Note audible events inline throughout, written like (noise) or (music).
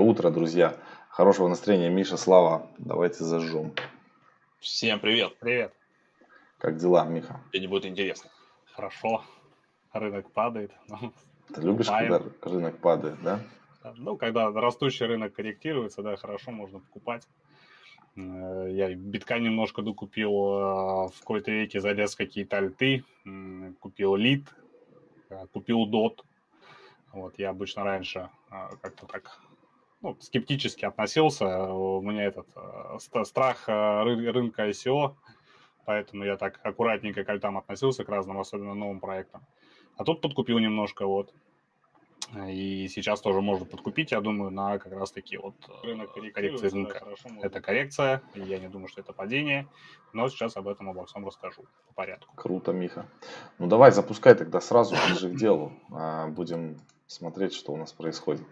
утро, друзья. Хорошего настроения. Миша, Слава, давайте зажжем. Всем привет. Привет. Как дела, Миха? Тебе будет интересно. Хорошо. Рынок падает. Ты любишь, Покупаем. когда рынок падает, да? Ну, когда растущий рынок корректируется, да, хорошо, можно покупать. Э, Я и биткоин немножко докупил э, в какой-то веке, залез какие-то альты, купил лид, э, купил дот. Вот, я обычно раньше как-то так ну, скептически относился. У меня этот э, ст- страх э, ры- рынка ICO, поэтому я так аккуратненько к альтам относился к разным, особенно новым проектам. А тут подкупил немножко, вот. И сейчас тоже можно подкупить, я думаю, на как раз таки вот э, Рынок коррекции да, рынка. хорошо, можно Это коррекция, я не думаю, что это падение, но сейчас об этом обо всем расскажу по порядку. Круто, Миха. Ну давай, запускай тогда сразу, ближе к делу. А, Будем смотреть, что у нас происходит.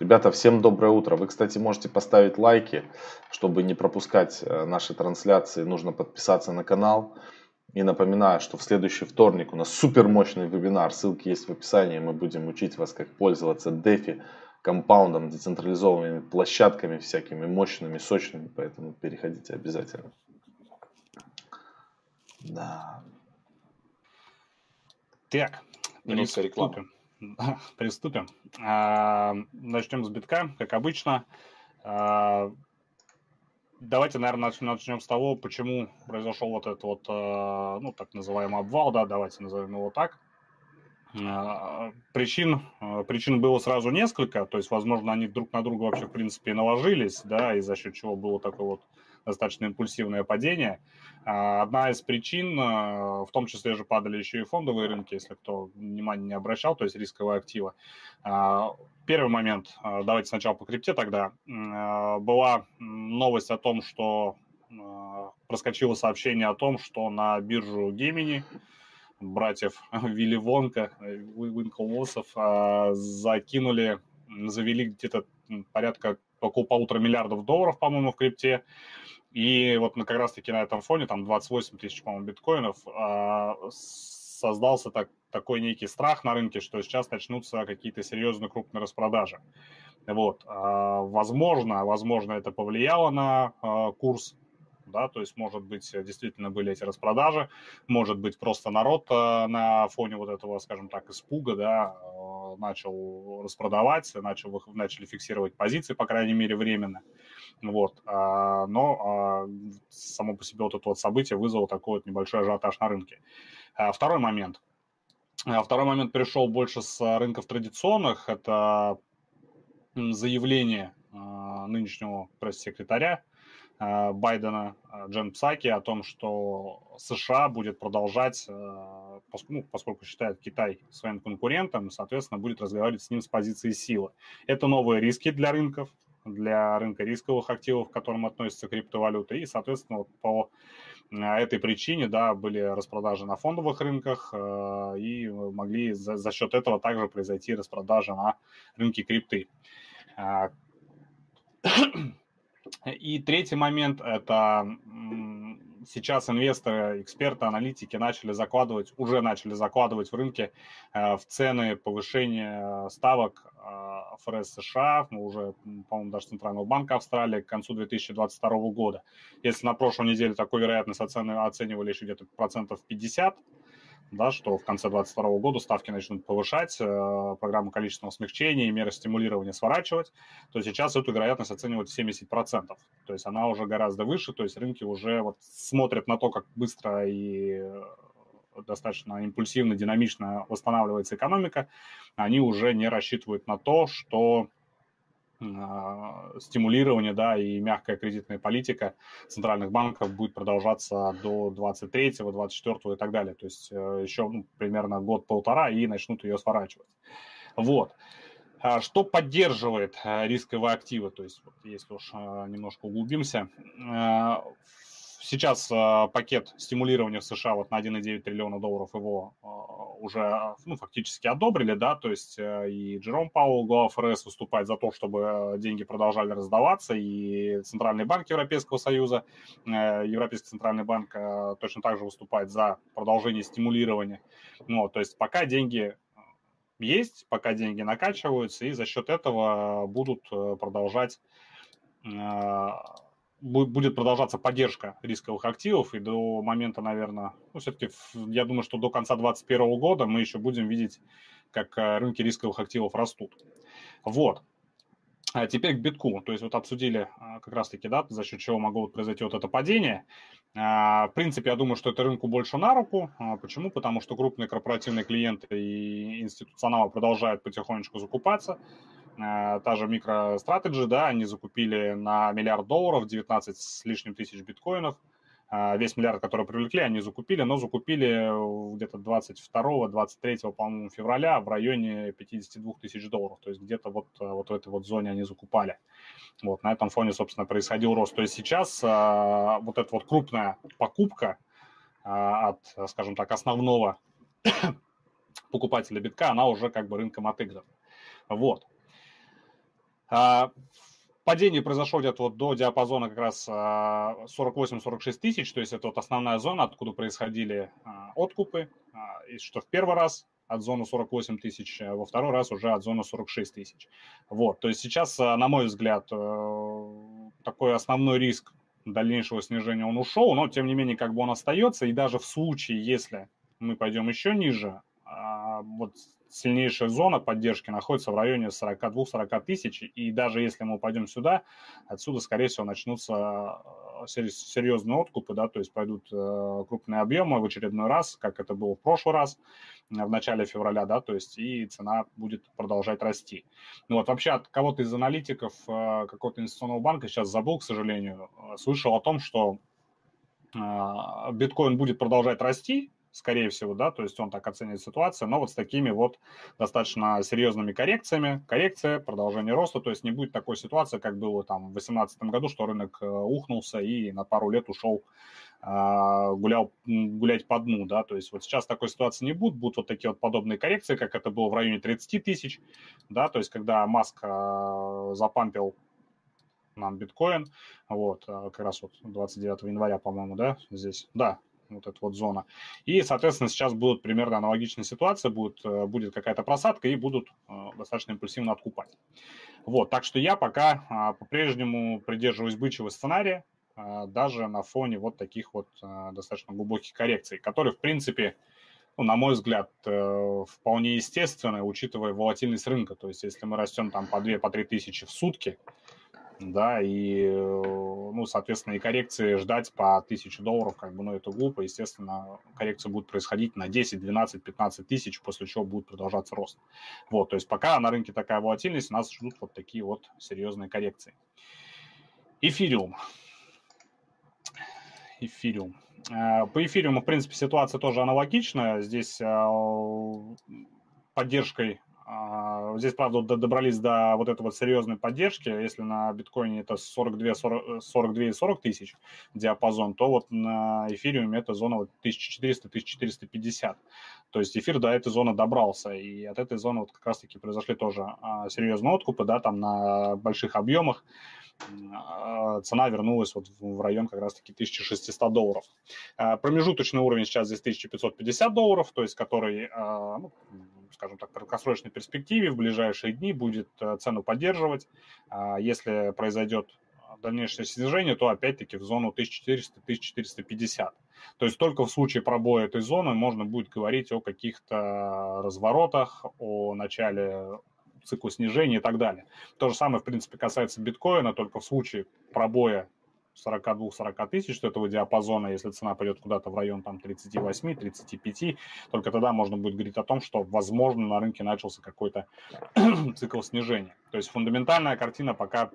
Ребята, всем доброе утро. Вы, кстати, можете поставить лайки, чтобы не пропускать э, наши трансляции. Нужно подписаться на канал. И напоминаю, что в следующий вторник у нас супер мощный вебинар. Ссылки есть в описании. Мы будем учить вас, как пользоваться DeFi, компаундом, децентрализованными площадками всякими мощными, сочными. Поэтому переходите обязательно. Да. Так, Минутка рекламы. (laughs) приступим. А, Начнем с битка, как обычно. А, Давайте, наверное, начнем, с того, почему произошел вот этот вот, а, ну, так называемый обвал, да, давайте назовем его так. Причин, причин было сразу несколько, то есть, возможно, они друг на друга вообще, в принципе, наложились, да, и за счет чего было такое вот достаточно импульсивное падение. А, Одна из причин, а, в том числе же падали еще и фондовые рынки, если кто внимания не обращал, то есть рисковые активы. А, Первый момент, а, давайте сначала по крипте тогда. А, Была новость о том, что проскочило сообщение о том, что на биржу Гемини братьев (laughs) Вилли Вонка, э, Уинклвоссов а, закинули, завели где-то порядка около полутора миллиардов долларов, по-моему, в крипте. И вот на, как раз-таки на этом фоне, там 28 тысяч, по-моему, биткоинов, а, создался так, такой некий страх на рынке, что сейчас начнутся какие-то серьезные крупные распродажи. Вот. А, Возможно, возможно, это повлияло на а, курс, да, то есть, может быть, действительно были эти распродажи, может быть, просто народ на фоне вот этого, скажем так, испуга, да, начал распродавать, начал, начали фиксировать позиции, по крайней мере, временно. Вот. а, Но а, само по себе вот это вот событие вызвало такой вот небольшой ажиотаж на рынке. А, Второй момент. Второй момент пришел больше с рынков традиционных. Это заявление нынешнего пресс-секретаря Байдена Джен Псаки о том, что США будет продолжать, а, пос- ну, поскольку считает Китай своим конкурентом, соответственно, будет разговаривать с ним с позиции силы. Это новые риски для рынков, для рынка рисковых активов, к которым относятся криптовалюты. И, соответственно, вот по а, этой причине, да, были распродажи на фондовых рынках, э, и могли за, за счет этого также произойти распродажи на рынке крипты. А, (coughs) И третий момент– это сейчас инвесторы, эксперты, аналитики начали закладывать, уже начали закладывать в рынке э, в цены повышения ставок э, ФРС США, ну, уже, по-моему, даже Центрального банка Австралии к концу 2022 года. Если на прошлой неделе такую вероятность оцени- оценивали еще где-то процентов 50, да, что в конце 2022 года ставки начнут повышать, э, программу количественного смягчения и меры стимулирования сворачивать, то сейчас эту вероятность оценивают в 70%. То есть она уже гораздо выше, то есть рынки уже вот смотрят на то, как быстро и э, достаточно импульсивно, динамично восстанавливается экономика, они уже не рассчитывают на то, что стимулирование, да, и мягкая кредитная политика центральных банков будет продолжаться до 23-го, 24-го и так далее. То есть э, еще ну, примерно год-полтора и начнут ее сворачивать. Вот. А Что поддерживает э, рисковые активы? То есть, если уж э, немножко углубимся, сейчас э, пакет стимулирования в США вот на 1,9 триллиона долларов его э, уже ну, фактически одобрили, да, то есть э, и Джером Пауэлл, глава ФРС, выступает за то, чтобы э, деньги продолжали раздаваться, и Центральный банк Европейского Союза, э, Европейский Центральный банк э, точно так же выступает за продолжение стимулирования. Ну, то есть пока деньги есть, пока деньги накачиваются, и за счет этого будут э, продолжать будет продолжаться поддержка рисковых активов, и до момента, наверное, ну, все-таки, я думаю, что до конца 2021 года мы еще будем видеть, как рынки рисковых активов растут. Вот. А теперь к битку. То есть вот обсудили а, как раз-таки, да, за счет чего могло произойти вот это падение. А, в принципе, я думаю, что это рынку больше на руку. А, почему? Потому что крупные корпоративные клиенты и институционалы продолжают потихонечку закупаться. Та же MicroStrategy, да, они закупили на миллиард долларов, 19 с лишним тысяч биткоинов – а, весь миллиард, который привлекли, они закупили, но закупили где-то 22-23, по-моему, февраля в районе 52 тысяч долларов. То есть где-то вот, э, вот в этой вот зоне они закупали. Вот на этом фоне, собственно, происходил рост. То есть сейчас вот эта вот крупная покупка от, скажем так, основного (coughs) покупателя битка, она уже как бы рынком отыграна. Вот. Падение произошло где-то вот до диапазона как раз 48-46 а, тысяч, то есть это вот основная зона, откуда происходили а, откупы, а, и что в первый раз от зоны 48 тысяч, во второй раз уже от зоны 46 тысяч. Вот, то есть сейчас, на мой взгляд, э, такой основной риск дальнейшего снижения он ушел, но тем не менее как бы он остается, и даже в случае, если мы пойдем еще ниже, вот сильнейшая зона поддержки находится в районе 42-40 тысяч, и даже если мы упадем сюда, отсюда, скорее всего, начнутся э, серьезные откупы, да, то есть пойдут э, крупные объемы в очередной раз, как это было в прошлый раз, э, в начале февраля, да, то есть и цена будет продолжать расти. Ну вот вообще от кого-то из аналитиков какого-то инвестиционного банка, сейчас забыл, к сожалению, слышал о том, что биткоин будет продолжать расти, скорее всего, да, то есть он так оценивает ситуацию, но вот с такими вот достаточно серьезными коррекциями, коррекция, продолжение роста, то есть не будет такой ситуации, как было там в 2018 году, что рынок э, ухнулся и на пару лет ушел а, гулял, гулять по дну, да, то есть вот сейчас такой ситуации не будет, будут вот такие вот подобные коррекции, как это было в районе 30 тысяч, да, то есть когда Маск а, запампил нам биткоин, вот, а, как раз вот 29 января, по-моему, да, здесь, да, вот эта вот зона. И, соответственно, сейчас будут примерно аналогичная ситуация, будет, э, будет какая-то просадка и будут э, достаточно импульсивно откупать. Вот, так что я пока а, по-прежнему придерживаюсь бычьего сценария, а, даже на фоне вот таких вот э, достаточно глубоких коррекций, которые, в принципе, ну, на мой взгляд, вполне естественны, учитывая волатильность рынка. То есть, если мы растем там по 2-3 по тысячи в сутки, да, и, э, ну, соответственно, и коррекции ждать по 1000 долларов, как бы, ну, это глупо, естественно, коррекция будет происходить на 10, 12, 15 тысяч, после чего будет продолжаться рост. Вот, то есть пока на рынке такая волатильность, нас ждут вот такие вот серьезные коррекции. Эфириум. Эфириум. Э, по эфириуму, в принципе, ситуация тоже аналогичная. Здесь э, поддержкой здесь, правда, добрались до вот этой вот серьезной поддержки. Если на биткоине это 42, 40, 42 и 40 тысяч диапазон, то вот на эфириуме это зона вот 1400-1450. То есть эфир до этой зоны добрался, и от этой зоны вот как раз-таки произошли тоже а, серьезные откупы, да, там на больших объемах а, цена вернулась вот в район как раз-таки 1600 долларов. Промежуточный уровень сейчас здесь 1550 долларов, то есть который, ну, скажем так, краткосрочной перспективе в ближайшие дни будет э, цену поддерживать. А если произойдет дальнейшее снижение, то опять-таки в зону 1400-1450. То есть только в случае пробоя этой зоны можно будет говорить о каких-то разворотах, о начале цикла снижения и так далее. То же самое, в принципе, касается биткоина, только в случае пробоя 42-40 тысяч этого диапазона, если цена пойдет куда-то в район там 38-35, только тогда можно будет говорить о том, что, возможно, на рынке начался какой-то (clears throat) цикл снижения. То есть фундаментальная картина пока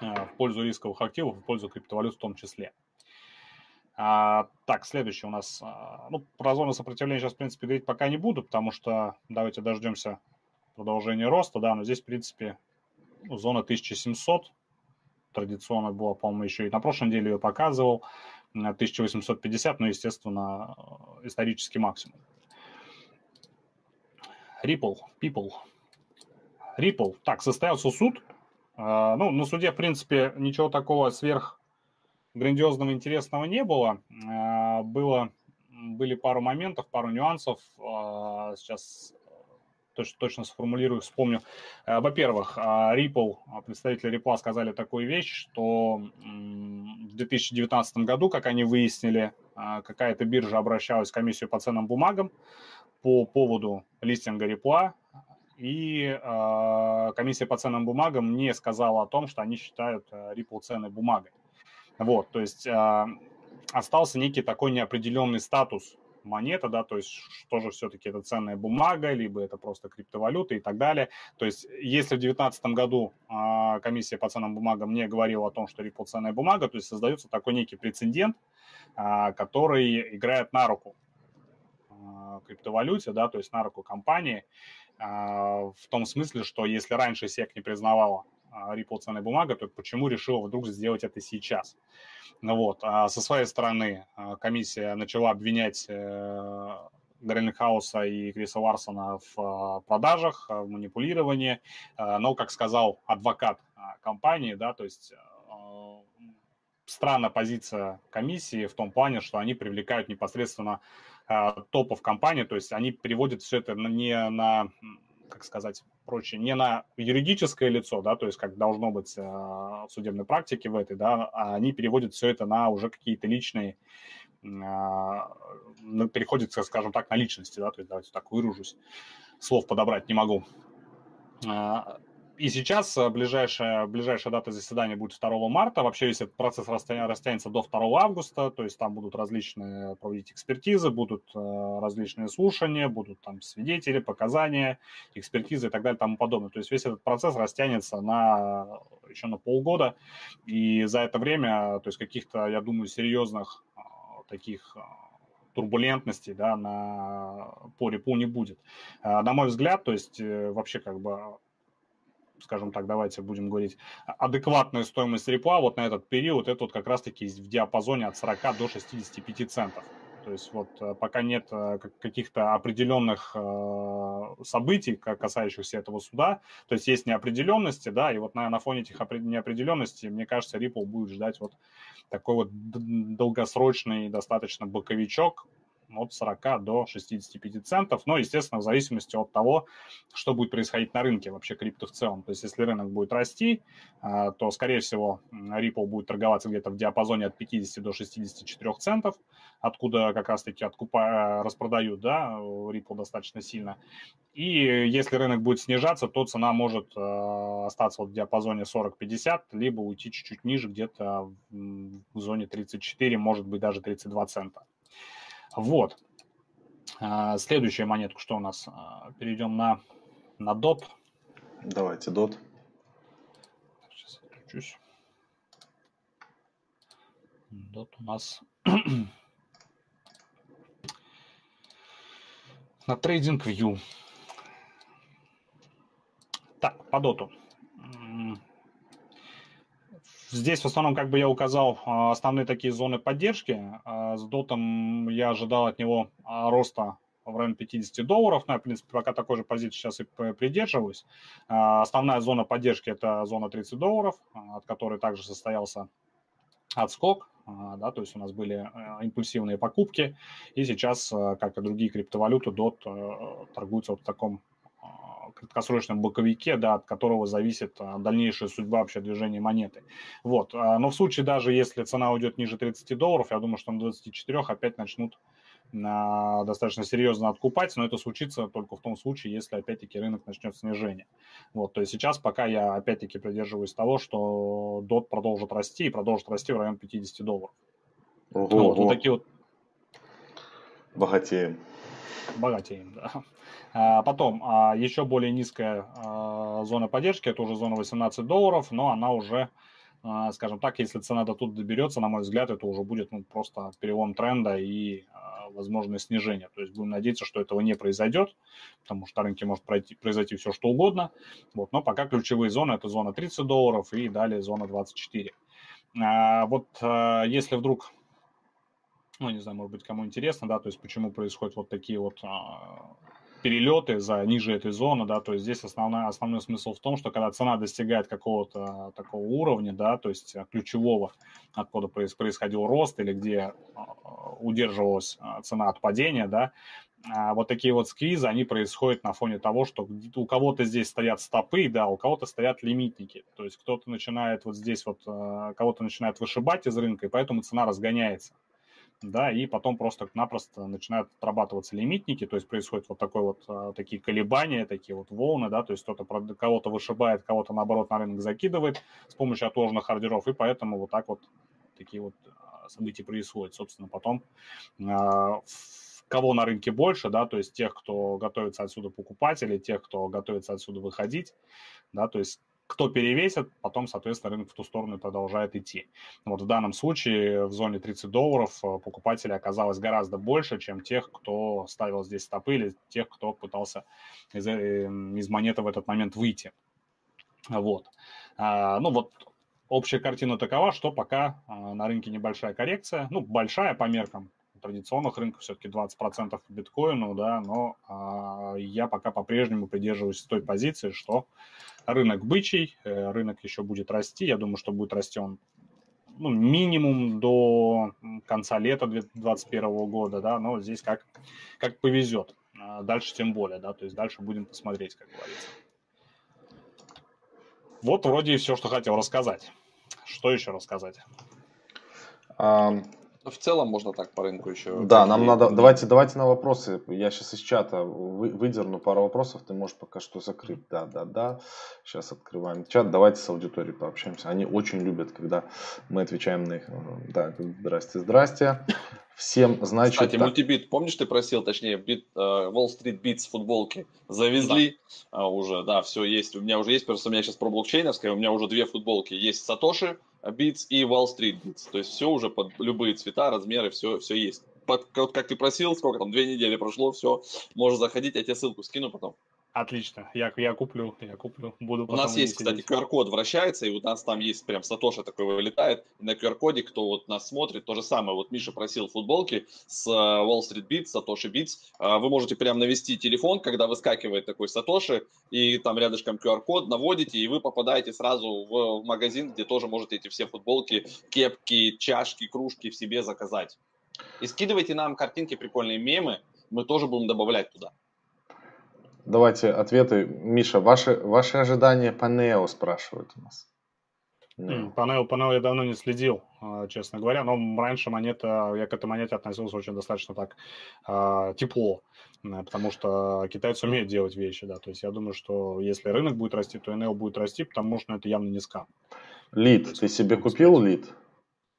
э, в пользу рисковых активов, в пользу криптовалют в том числе. А, так, следующий у нас. А, ну, про зону сопротивления сейчас, в принципе, говорить пока не буду, потому что давайте дождемся продолжения роста, да, но здесь, в принципе, ну, зона 1700, традиционно было, по-моему, еще и на прошлой неделе ее показывал, 1850, ну, естественно, э, исторический максимум. Ripple, People. Ripple. Так, состоялся суд. Э, ну, на суде, в принципе, ничего такого сверх грандиозного, интересного не было. Э, было были пару моментов, пару нюансов. Сейчас точно, точно сформулирую, вспомню. Во-первых, Ripple, представители Ripple сказали такую вещь, что в 2019 году, как они выяснили, какая-то биржа обращалась в комиссию по ценным бумагам по поводу листинга Ripple, и э, комиссия по ценным бумагам не сказала о том, что они считают э, Ripple ценной бумагой. Вот, то есть э, остался некий такой неопределенный статус монета, да, то есть что же все-таки это ценная бумага, либо это просто криптовалюта и так далее. То есть если в 2019 году э, комиссия по ценным бумагам не говорила о том, что Ripple ценная бумага, то есть создается такой некий прецедент, э, который играет на руку криптовалюте, да, то есть на руку компании, в том смысле, что если раньше SEC не признавала Ripple ценной бумагой, то почему решила вдруг сделать это сейчас? Ну вот, а со своей стороны комиссия начала обвинять Гринхауса и Криса Ларсона в продажах, в манипулировании, но, как сказал адвокат компании, да, то есть странная позиция комиссии в том плане, что они привлекают непосредственно а, топов компании, то есть они переводят все это не на, как сказать, проще, не на юридическое лицо, да, то есть как должно быть э, в судебной практике в этой, да, а они переводят все это на уже какие-то личные, э, переходит, скажем так, на личности, да, то есть давайте так выражусь, слов подобрать не могу. И сейчас э, ближайшая, ближайшая дата заседания будет 2 марта. Вообще весь этот процесс растянется до 2 августа, то есть там будут различные проводить экспертизы, будут э, различные слушания, будут там свидетели, показания, экспертизы и так далее и тому подобное. То есть весь этот процесс растянется на еще на полгода, и за это время, то есть каких-то, я думаю, серьезных э, таких турбулентностей да, на, по репу не будет. На мой взгляд, то есть вообще как бы скажем так, давайте будем говорить, адекватная стоимость репла вот на этот период, это вот как раз-таки в диапазоне от 40 до 65 центов. То есть вот э, пока нет э, каких-то определенных э, событий, касающихся этого суда, то есть есть неопределенности, да, и вот на, на фоне этих неопределенностей, мне кажется, Ripple будет ждать вот такой вот долгосрочный достаточно боковичок, от 40 до 65 центов, но, естественно, в зависимости от того, что будет происходить на рынке вообще крипто в целом. То есть, если рынок будет расти, а, то, скорее всего, Ripple будет торговаться где-то в диапазоне от 50 до 64 центов, откуда как раз-таки откупа, распродают, да, Ripple достаточно сильно. И если рынок будет снижаться, то цена может э, остаться вот в диапазоне 40-50, либо уйти чуть-чуть ниже, где-то в зоне 34, может быть, даже 32 цента. Вот. А, следующая монетка, что у нас? А, перейдем на, на DOT. Давайте DOT. Сейчас отключусь. DOT у нас (clears throat) на TradingView. Так, по доту. Здесь в основном как бы я указал а, основные такие зоны поддержки. А, с дотом я ожидал от него а, роста в районе 50 долларов. Ну, я, в принципе, пока такой же позиции сейчас и придерживаюсь. Основная зона поддержки – это зона 30 долларов, от которой также состоялся отскок, да, то есть у нас были импульсивные покупки, и сейчас, как и другие криптовалюты, DOT э, торгуется вот в таком краткосрочном боковике, да, от которого зависит а, дальнейшая судьба вообще движения монеты. Вот. А, но в случае даже если цена уйдет ниже 30 долларов, я думаю, что на 24 опять начнут а, достаточно серьезно откупать, но это случится только в том случае, если опять-таки рынок начнет снижение. Вот, то есть сейчас пока я опять-таки придерживаюсь того, что DOT продолжит расти и продолжит расти в район 50 долларов. Ого, вот, вот такие вот. Богатеем. Богатеем, да. А, потом, а, еще более низкая а, зона поддержки, это уже зона 18 долларов, но она уже, скажем так, если цена до тут доберется, на мой взгляд, это уже будет ну, просто перелом тренда и возможное снижение. То есть будем надеяться, что этого не произойдет, потому что на рынке может пройти, произойти все, что угодно. Вот, но пока ключевые зоны – это зона 30 долларов и далее зона 24. Вот если вдруг ну, не знаю, может быть, кому интересно, да, то есть почему происходят вот такие вот перелеты за ниже этой зоны, да, то есть здесь основной, основной смысл в том, что когда цена достигает какого-то такого уровня, да, то есть ключевого, откуда происходил рост или где а, удерживалась а, цена от падения, да, а, вот такие вот сквизы, они происходят на фоне того, что у кого-то здесь стоят стопы, да, у кого-то стоят лимитники. То есть кто-то начинает вот здесь вот, а, кого-то начинает вышибать из рынка, и поэтому цена разгоняется. Да, и потом просто-напросто начинают отрабатываться лимитники, то есть происходит вот такой вот, а, такие колебания, такие вот волны, да, то есть кто-то кого-то вышибает, кого-то, наоборот, на рынок закидывает с помощью отложенных ордеров, и поэтому вот так вот такие вот события происходят. Собственно, потом кого на рынке больше, да, то есть тех, кто готовится отсюда покупать, или тех, кто готовится отсюда выходить, да, то есть кто перевесит, потом, соответственно, рынок в ту сторону продолжает идти. Вот в данном случае в зоне 30 долларов э, покупателей оказалось гораздо больше, чем тех, кто ставил здесь стопы, или тех, кто пытался из, э, из монеты в этот момент выйти. Вот. А, ну вот общая картина такова, что пока а, на рынке небольшая коррекция, ну, большая по меркам традиционных рынков все-таки 20% по биткоину, да, но а, я пока по-прежнему придерживаюсь той позиции, что рынок бычий, э, рынок еще будет расти, я думаю, что будет расти он ну, минимум до конца лета 2021 года, да, но здесь как, как повезет. А дальше тем более, да, то есть дальше будем посмотреть, как говорится. Вот вроде и все, что хотел рассказать. Что еще рассказать? В целом можно так по рынку еще. Да, нам надо. Давайте, давайте на вопросы. Я сейчас из чата вы, выдерну пару вопросов. Ты можешь пока что закрыть. Да, да, да. Сейчас открываем чат. Давайте с аудиторией пообщаемся. Они очень любят, когда мы отвечаем на их. Да, здрасте, здрасте. Всем, значит... Кстати, так. мультибит, помнишь, ты просил, точнее, бит, uh, Wall Street Beats футболки завезли да. uh, уже, да, все есть. У меня уже есть, просто у меня сейчас про блокчейновское, у меня уже две футболки. Есть Сатоши, Beats и Wall Street Beats. То есть все уже под любые цвета, размеры, все, все есть. Под, как, ты просил, сколько там, две недели прошло, все, можешь заходить, я тебе ссылку скину потом. Отлично, я, я куплю, я куплю, буду У нас есть, кстати, QR-код вращается, и у нас там есть прям Сатоша такой вылетает, и на QR-коде, кто вот нас смотрит, то же самое, вот Миша просил футболки с э, Wall Street Beats, Сатоши Beats, а вы можете прям навести телефон, когда выскакивает такой Сатоши, и там рядышком QR-код наводите, и вы попадаете сразу в магазин, где тоже можете эти все футболки, кепки, чашки, кружки в себе заказать. И скидывайте нам картинки, прикольные мемы, мы тоже будем добавлять туда. Давайте ответы. Миша, ваши, ваши ожидания по Нео спрашивают у нас. Mm. По Нео, по Нео я давно не следил, а, честно говоря, но раньше монета, я к этой монете относился очень достаточно так а, тепло, потому что китайцы умеют делать вещи, да, то есть я думаю, что если рынок будет расти, то Нео будет расти, потому что это явно не скам. Лид, ты себе купил лид?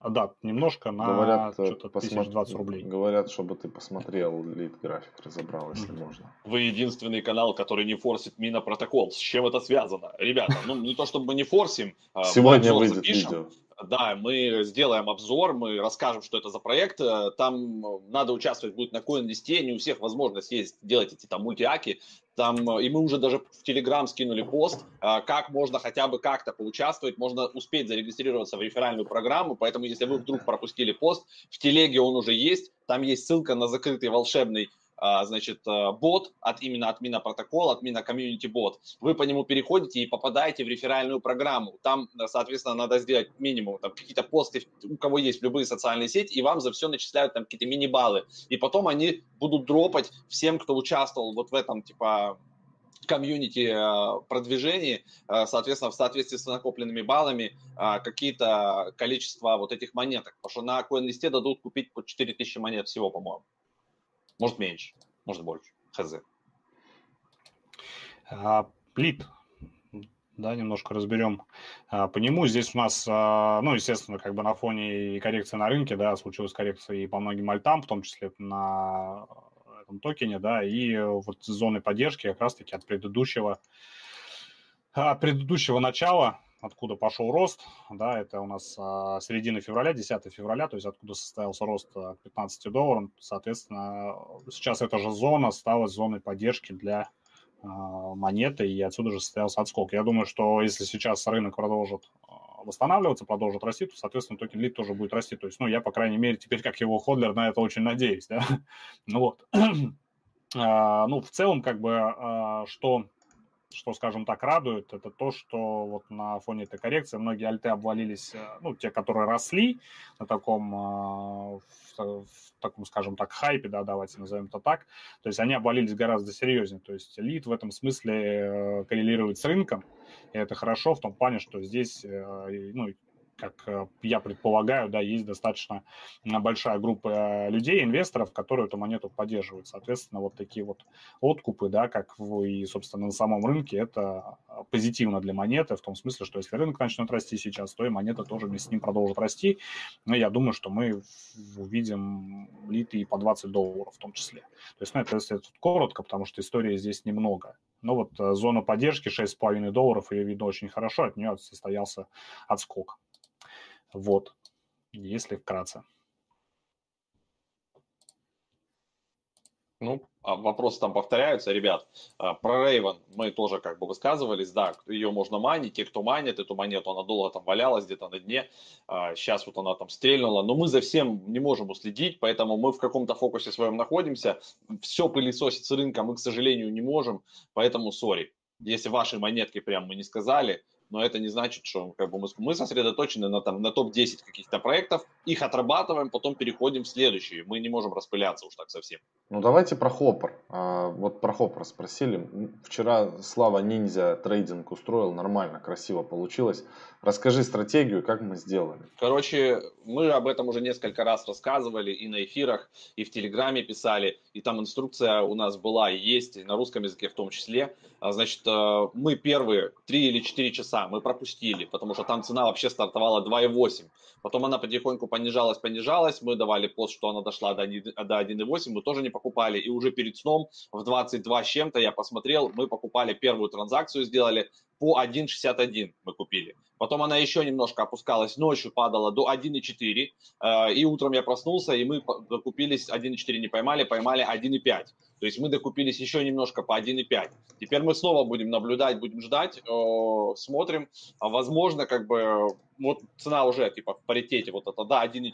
А, да, немножко на говорят, э, что-то посмотр... 1020 рублей. Говорят, чтобы ты посмотрел лид график, разобрал, если mm-hmm. можно. Вы единственный канал, который не форсит Мина протокол. С чем это связано? Ребята, ну не то чтобы мы не форсим. А, Сегодня выйдет запишем. видео. Да, мы сделаем обзор, мы расскажем, что это за проект. Там надо участвовать будет на CoinList, не у всех возможность есть делать эти там мультиаки. Там, и мы уже даже в Телеграм скинули пост, как можно хотя бы как-то поучаствовать, можно успеть зарегистрироваться в реферальную программу, поэтому если вы вдруг пропустили пост, в Телеге он уже есть, там есть ссылка на закрытый волшебный значит, а, бот от именно админа протокола, админа комьюнити бот. Вы по нему переходите и попадаете в реферальную программу. Там, соответственно, надо сделать минимум там какие-то посты, у кого есть любые социальные сети, и вам за все начисляют там какие-то мини-баллы. И потом они будут дропать всем, кто участвовал вот в этом, типа, комьюнити а, продвижении, соответственно, в соответствии с накопленными баллами, какие-то количество вот этих монеток. Потому что на CoinList дадут купить по 4000 монет всего, по-моему. Может меньше, может больше. Хз. А, Плит. Да, немножко разберем а, по нему. Здесь у нас, а, ну, естественно, как бы на фоне коррекции на рынке, да, случилась коррекция и по многим альтам, в том числе на этом токене, да, и вот зоны поддержки как раз-таки от предыдущего, от предыдущего начала откуда пошел рост, да, это у нас а, середина февраля, 10 февраля, то есть откуда состоялся рост к 15 долларов, соответственно, сейчас эта же зона стала зоной поддержки для а, монеты, и отсюда же состоялся отскок. Я думаю, что если сейчас рынок продолжит а, восстанавливаться, продолжит расти, то, соответственно, токен лид тоже будет расти. То есть, ну, я, по крайней мере, теперь как его ходлер на это очень надеюсь, да. (laughs) ну вот. (clears throat) а, ну, в целом, как бы, а, что что, скажем так, радует, это то, что вот на фоне этой коррекции многие альты обвалились, э, ну, те, которые росли на таком, э, в, таком, скажем так, хайпе, да, давайте назовем это так, то есть они обвалились гораздо серьезнее, то есть лид в этом смысле э, коррелирует с рынком, и это хорошо в том плане, что здесь, ну, как э, я предполагаю, да, есть достаточно большая группа э, людей, инвесторов, которые эту монету поддерживают. Соответственно, вот такие вот откупы, да, как и, собственно, на самом рынке, это э, позитивно для монеты, в том смысле, что если рынок начнет расти сейчас, то и монета тоже вместе с ним продолжит расти. Но я думаю, что мы увидим литы и по 20 долларов в том числе. То есть, ну, это если коротко, потому что истории здесь немного. Но вот зона поддержки 6,5 долларов, ее видно очень хорошо, от нее состоялся отскок. Вот, если вкратце. Ну, а вопросы там повторяются, ребят. А, про Рейвен мы тоже как бы высказывались, да, ее можно манить, те, кто манит эту монету, она долго там валялась где-то на дне, сейчас а, вот она там стрельнула, но мы за всем не можем уследить, поэтому мы в каком-то фокусе своем находимся, все пылесосить с рынка мы, к сожалению, не можем, поэтому сори. Если ваши монетки прям мы не сказали, но это не значит, что как бы, мы, мы сосредоточены на, там, на топ-10 каких-то проектов, их отрабатываем, потом переходим в следующие. Мы не можем распыляться уж так совсем. Ну давайте про Хоппер. А, вот про Хоппер спросили. Вчера Слава Ниндзя трейдинг устроил, нормально, красиво получилось. Расскажи стратегию, как мы сделали. Короче, мы об этом уже несколько раз рассказывали и на эфирах, и в Телеграме писали, и там инструкция у нас была и есть, и на русском языке в том числе. А, значит, э, мы первые 3 или 4 часа мы пропустили, потому что там цена вообще стартовала 2,8. Потом она потихоньку понижалась, понижалась, мы давали пост, что она дошла до 1,8, мы тоже не покупали. И уже перед сном в 22 с чем-то я посмотрел, мы покупали первую транзакцию, сделали по 1,61 мы купили. Потом она еще немножко опускалась, ночью падала до 1,4. Э, и утром я проснулся, и мы докупились 1,4 не поймали, поймали 1,5. То есть мы докупились еще немножко по 1,5. Теперь мы снова будем наблюдать, будем ждать, э, смотрим. А возможно, как бы вот цена уже типа в паритете, вот это, да, 1.4,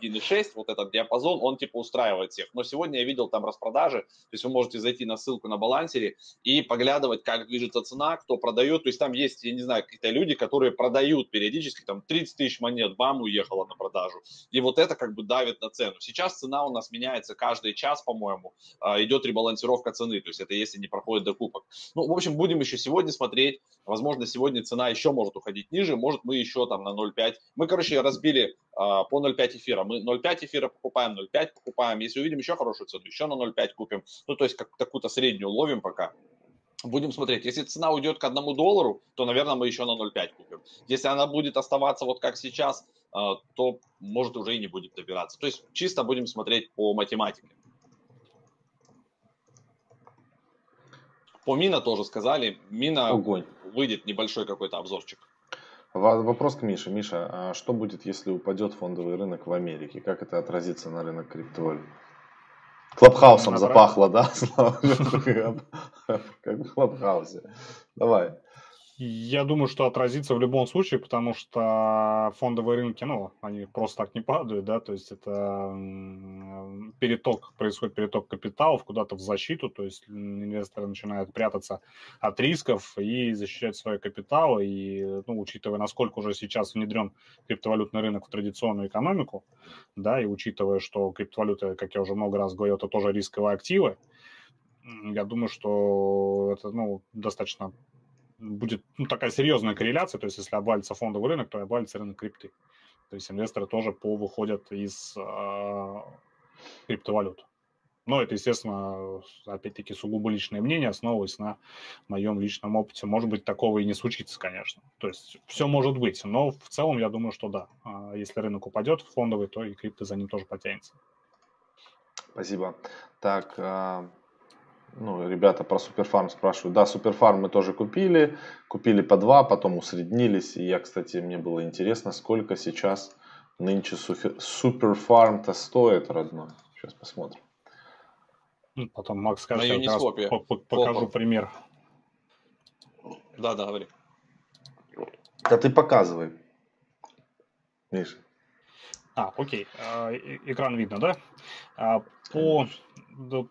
1.6, вот этот диапазон, он типа устраивает всех. Но сегодня я видел там распродажи, то есть вы можете зайти на ссылку на балансере и поглядывать, как движется цена, кто продает. То есть там есть, я не знаю, какие-то люди, которые продают периодически, там 30 тысяч монет, бам, уехала на продажу. И вот это как бы давит на цену. Сейчас цена у нас меняется каждый час, по-моему, а, идет ребалансировка цены, то есть это если не проходит докупок. Ну, в общем, будем еще сегодня смотреть. Возможно, сегодня цена еще может уходить ниже, может мы еще там на 0,5. Мы, короче, разбили а, по 0,5 эфира. Мы 0,5 эфира покупаем, 0,5 покупаем. Если увидим еще хорошую цену, еще на 0,5 купим. Ну, то есть как такую-то среднюю ловим пока. Будем смотреть. Если цена уйдет к одному доллару, то, наверное, мы еще на 0,5 купим. Если она будет оставаться вот как сейчас, а, то, может, уже и не будет добираться. То есть чисто будем смотреть по математике. По Мина тоже сказали. Мина Огонь. выйдет небольшой какой-то обзорчик. Вопрос к Мише. Миша, а что будет, если упадет фондовый рынок в Америке? Как это отразится на рынок криптовалют? Клабхаусом Набрать. запахло, да? (laughs) Как в Клабхаусе. Давай. Я думаю, что отразится в любом случае, потому что фондовые рынки, ну, они просто так не падают, да, то есть это переток, происходит переток капиталов куда-то в защиту, то есть инвесторы начинают прятаться от рисков и защищать свои капиталы, и, ну, учитывая, насколько уже сейчас внедрен криптовалютный рынок в традиционную экономику, да, и учитывая, что криптовалюта, как я уже много раз говорил, это тоже рисковые активы, я думаю, что это, ну, достаточно будет ну, такая серьезная корреляция, то есть если обвалится фондовый рынок, то обвалится рынок крипты. То есть инвесторы тоже повыходят из э, криптовалют. Но это, естественно, опять-таки сугубо личное мнение, основываясь на моем личном опыте. Может быть, такого и не случится, конечно. То есть все может быть, но в целом я думаю, что да. А если рынок упадет фондовый, то и крипто за ним тоже потянется. Спасибо. Так, а, ну, ребята про Суперфарм спрашивают. Да, Суперфарм мы тоже купили. Купили по два, потом усреднились. И я, кстати, мне было интересно, сколько сейчас нынче Суперфарм-то стоит, родной. Сейчас посмотрим. Ну, потом Макс скажет, я как раз покажу Опа. пример. Да, да, говори. Да ты показывай. Миша. А, окей. А, экран видно, да? А, по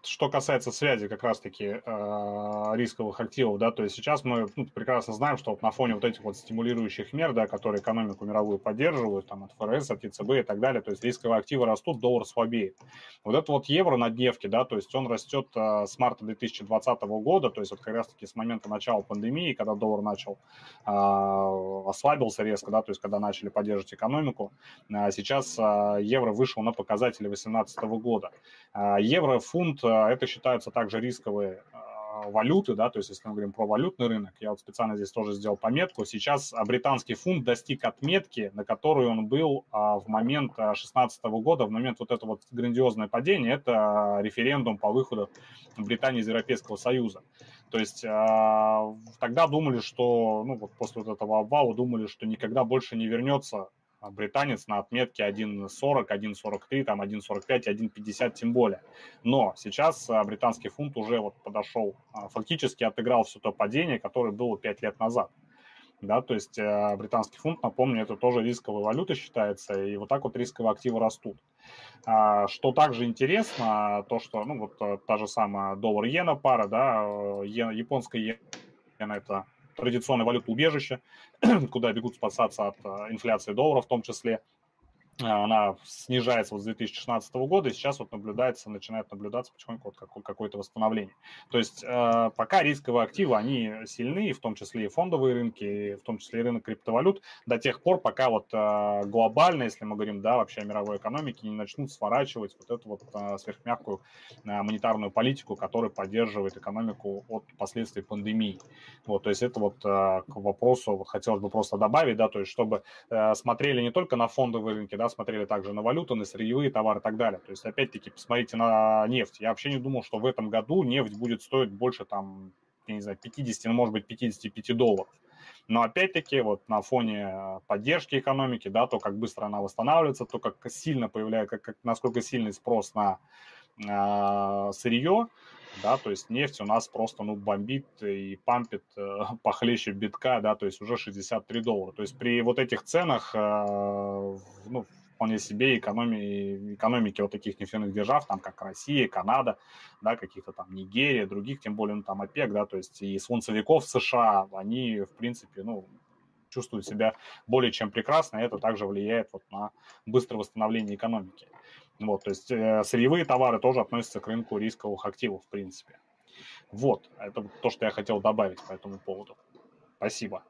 что касается связи как раз-таки э, рисковых активов, да, то есть сейчас мы ну, прекрасно знаем, что вот на фоне вот этих вот стимулирующих мер, да, которые экономику мировую поддерживают, там от ФРС, от ЕЦБ и так далее, то есть рисковые активы растут, доллар слабеет. Вот это вот евро на дневке, да, то есть он растет э, с марта 2020 года, то есть вот как раз-таки с момента начала пандемии, когда доллар начал э, ослабился резко, да, то есть когда начали поддерживать экономику, э, сейчас э, евро вышел на показатели 2018 года. Э, евро, фунт, э, это считаются также рисковые э, валюты, да, то есть если мы говорим про валютный рынок, я вот специально здесь тоже сделал пометку, сейчас британский фунт достиг отметки, на которую он был в момент 2016 года, в момент вот этого вот грандиозное падение, это референдум по выходу Британии из Европейского Союза. То есть тогда думали, что, ну вот после вот этого обвала думали, что никогда больше не вернется британец на отметке 1.40, 1.43, там 1.45, 1.50 тем более. Но сейчас а, британский фунт уже вот подошел, а, фактически отыграл все то падение, которое было 5 лет назад. Да, то есть британский фунт, напомню, это тоже рисковая валюта считается, и вот так вот рисковые активы растут. Что также интересно, то, что, ну, вот та же самая доллар-иена пара, да, японская иена это традиционная валюта убежища, (clears throat) куда бегут спасаться от э, инфляции доллара в том числе. А, она снижается вот с 2016 года, и сейчас вот наблюдается, начинает наблюдаться потихоньку вот какое-то восстановление. То есть э, пока рисковые активы, они сильны, в том числе и фондовые рынки, в том числе и рынок криптовалют, до тех пор, пока вот э, глобально, если мы говорим, да, вообще о мировой экономике, не начнут сворачивать вот эту вот сверхмягкую монетарную политику, которая поддерживает экономику от последствий пандемии. Вот, то есть это вот к вопросу хотелось бы просто добавить, да, то есть чтобы смотрели не только на фондовые рынки, да, да, смотрели также на валюту, на сырьевые товары и так далее. То есть, опять-таки, посмотрите на нефть. Я вообще не думал, что в этом году нефть будет стоить больше, там, я не знаю, 50, ну, может быть, 55 долларов. Но опять-таки вот на фоне э, поддержки экономики, да, то как быстро она восстанавливается, то как сильно появляется, как, как, насколько сильный спрос на э, сырье, да, то есть нефть у нас просто, ну, бомбит и пампит э, (laughs) похлеще битка, да, то есть уже 63 доллара. То есть при вот этих ценах, э, ну, вполне себе экономии, экономики вот таких нефтяных держав, там как Россия, Канада, да, каких-то там Нигерия, других, тем более, ну, там ОПЕК, да, то есть и солнцевиков США, они, в принципе, ну, чувствуют себя более чем прекрасно, и это также влияет вот на быстрое восстановление экономики. Вот, то есть э, сырьевые товары тоже относятся к рынку рисковых активов, в принципе. Вот, это то, что я хотел добавить по этому поводу. Спасибо.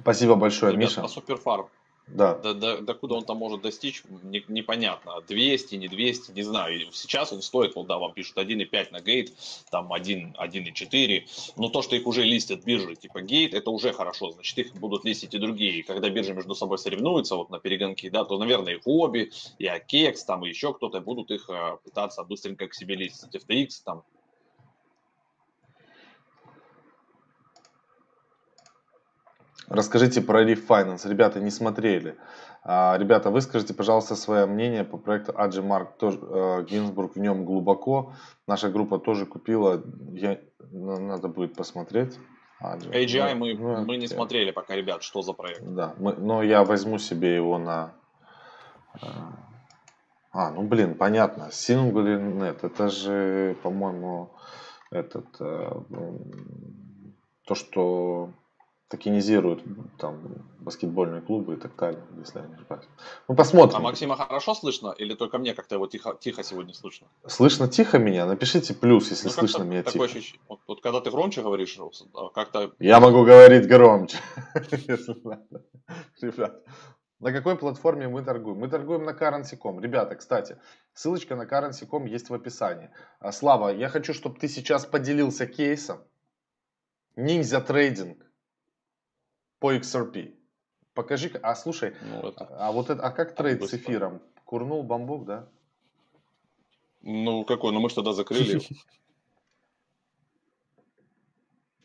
Спасибо большое, Ребят, Миша. А Суперфарм? Да. До, до, куда он там может достичь, не, непонятно. 200, не 200, не знаю. Сейчас он стоит, вот да, вам пишут 1,5 на гейт, там 1, 1,4. Но то, что их уже листят биржи типа гейт, это уже хорошо. Значит, их будут листить и другие. И когда биржи между собой соревнуются вот на перегонки, да, то, наверное, и Хобби, и Акекс, там и еще кто-то будут их э, пытаться быстренько к себе листить. FTX, там Расскажите про Reef Finance. Ребята, не смотрели. А, ребята, выскажите, пожалуйста, свое мнение по проекту Аджи Марк. Тоже, Гинзбург в нем глубоко. Наша группа тоже купила. Я, надо будет посмотреть. Аджи. AGI мы, ну, мы не смотрели пока, ребят, что за проект. Да, мы, но я возьму себе его на... А, а ну блин, понятно. SingleNet, это же, по-моему, этот... Э, то, что токенизируют там баскетбольные клубы и так далее, если я не ошибаюсь. Ну, посмотрим. А Максима хорошо слышно или только мне как-то его тихо, тихо сегодня слышно? Слышно тихо меня? Напишите плюс, если ну, слышно меня тихо. Ощущение, вот, вот когда ты громче говоришь, как-то... Я могу говорить громче, (laughs) Ребят, на какой платформе мы торгуем? Мы торгуем на Currency.com. Ребята, кстати, ссылочка на Currency.com есть в описании. А, Слава, я хочу, чтобы ты сейчас поделился кейсом. Ниндзя трейдинг по XRP. Покажи, а слушай, ну, это... а вот это, а как трейд с эфиром? Курнул бамбук, да? Ну какой, ну мы же тогда закрыли. (laughs)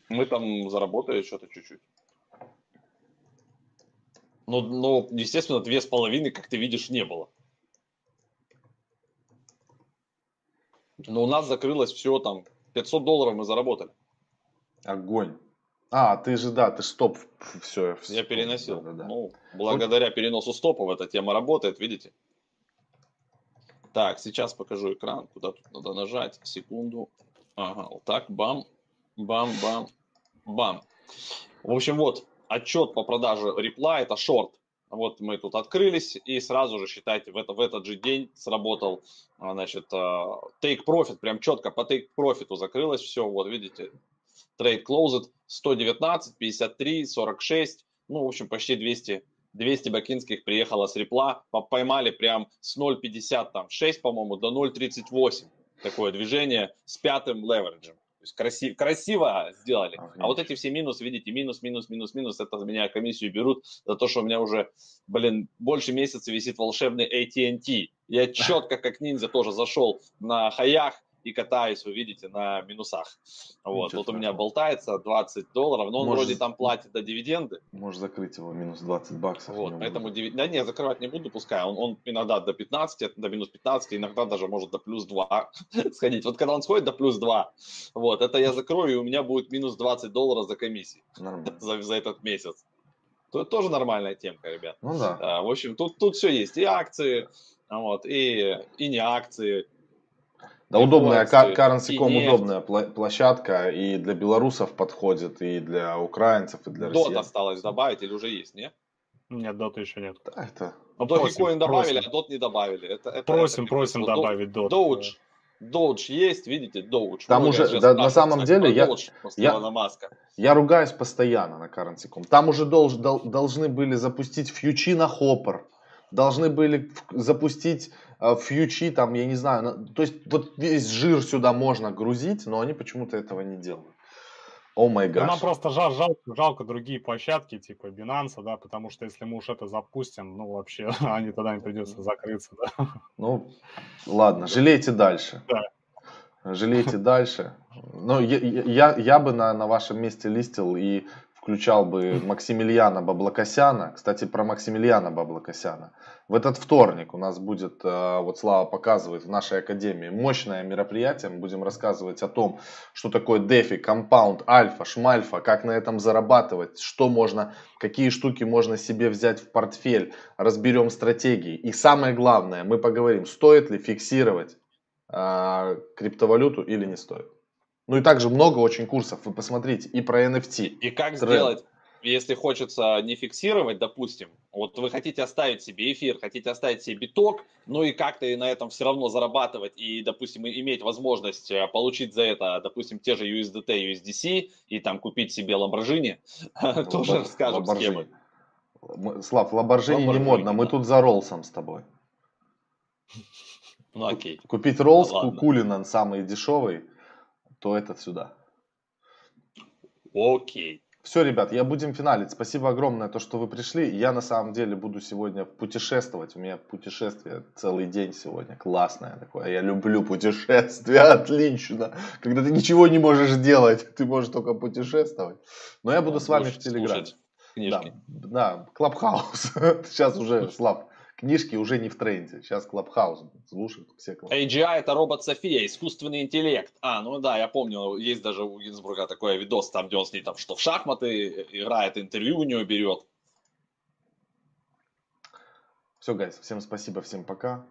Мы там заработали что-то чуть-чуть. Но, но, естественно, две с половиной, как ты видишь, не было. Но у нас закрылось все там, 500 долларов мы заработали. Огонь. А, ты же, да, ты стоп все. Я переносил. Да, да, да. Ну, благодаря переносу стопов эта тема работает, видите? Так, сейчас покажу экран, куда тут надо нажать. Секунду. Ага, вот так, бам, бам, бам, бам. В общем, вот отчет по продаже репла, это шорт. Вот мы тут открылись, и сразу же, считайте, в, это, в этот же день сработал, а, значит, а, take profit, прям четко по take profit закрылось все, вот видите, trade closed 119, 53, 46, ну, в общем, почти 200, 200 бакинских приехало с репла, поймали прям с 0,56, там, 6, по-моему, до 0,38 такое движение с пятым левериджем есть красив, красиво сделали. Ага. А вот эти все минусы, видите, минус, минус, минус, минус, это меня комиссию берут за то, что у меня уже, блин, больше месяца висит волшебный AT&T. Я (laughs) четко, как ниндзя, тоже зашел на хаях, и катаюсь, вы видите, на минусах. Вот, вот у меня болтается 20 долларов, но он Можешь... вроде там платит до дивиденды. Можешь закрыть его минус 20 баксов. Вот, поэтому див... да не, закрывать не буду, пускай. Он, он иногда до 15, до минус 15, иногда даже может до плюс 2 (laughs) сходить. Вот когда он сходит до плюс 2, вот, это я закрою, и у меня будет минус 20 долларов за комиссии. (laughs) За, за этот месяц. То это тоже нормальная темка, ребят. Ну да. А, в общем, тут, тут все есть. И акции, вот, и, и не акции, да, удобная, Currency.com удобная площадка, и для белорусов подходит, и для украинцев, и для россиян. Дот осталось добавить или уже есть, не? Нет, дота еще нет. Да, это... Ну, Dogecoin добавили, просим. а дот не добавили. Это, это, просим, это, просим это, добавить дот. Doge, Doge есть, видите, Doge. Там ну, уже, да, на самом деле, я, я, я ругаюсь постоянно на Currency.com. Там уже долж, дол, должны были запустить фьючи на Hopper, должны были запустить Э, фьючи, там, я не знаю, то есть вот весь жир сюда можно грузить, но они почему-то этого не делают. О май гад. Нам просто жал, жалко, жалко другие площадки, типа Binance, да, потому что если мы уж это запустим, ну, вообще, (laughs) они тогда не придется закрыться, да. Ну, ладно, жалейте дальше. Да. Жалейте дальше. Но я, я, я бы на, на вашем месте листил и включал бы Максимилиана Баблокосяна. Кстати, про Максимилиана Баблокосяна. В этот вторник у нас будет, э, вот Слава показывает в нашей академии, мощное мероприятие. Мы будем рассказывать о том, что такое DeFi, компаунд, альфа, шмальфа, как на этом зарабатывать, что можно, какие штуки можно себе взять в портфель. Разберем стратегии. И самое главное, мы поговорим, стоит ли фиксировать э, криптовалюту или не стоит. Ну и также много очень курсов, вы посмотрите, и про NFT. И как тренд. сделать, если хочется не фиксировать, допустим, вот вы хотите оставить себе эфир, хотите оставить себе биток, ну и как-то на этом все равно зарабатывать и, допустим, иметь возможность э, получить за это, допустим, те же USDT, USDC и там купить себе Lamborghini, тоже расскажем схемы. Слав, Lamborghini не модно, мы тут за Роллсом с тобой. Ну окей. Купить Роллс, Кулинан самый дешевый, то этот сюда. Окей. Все, ребят, я будем финалить. Спасибо огромное, то, что вы пришли. Я на самом деле буду сегодня путешествовать. У меня путешествие целый день сегодня. Классное такое. Я люблю путешествия. (laughs) Отлично. Когда ты ничего не можешь делать, ты можешь только путешествовать. Но я буду с вами в Телеграме. Книжки. Да, да, Clubhouse. (laughs) Сейчас уже, Слав, книжки уже не в тренде. Сейчас Clubhouse слушают все Clubhouse. AGI это робот София, искусственный интеллект. А, ну да, я помню, есть даже у Гинзбурга такой видос, там, где он с ней там, что в шахматы играет, интервью у нее берет. Все, guys, всем спасибо, всем пока.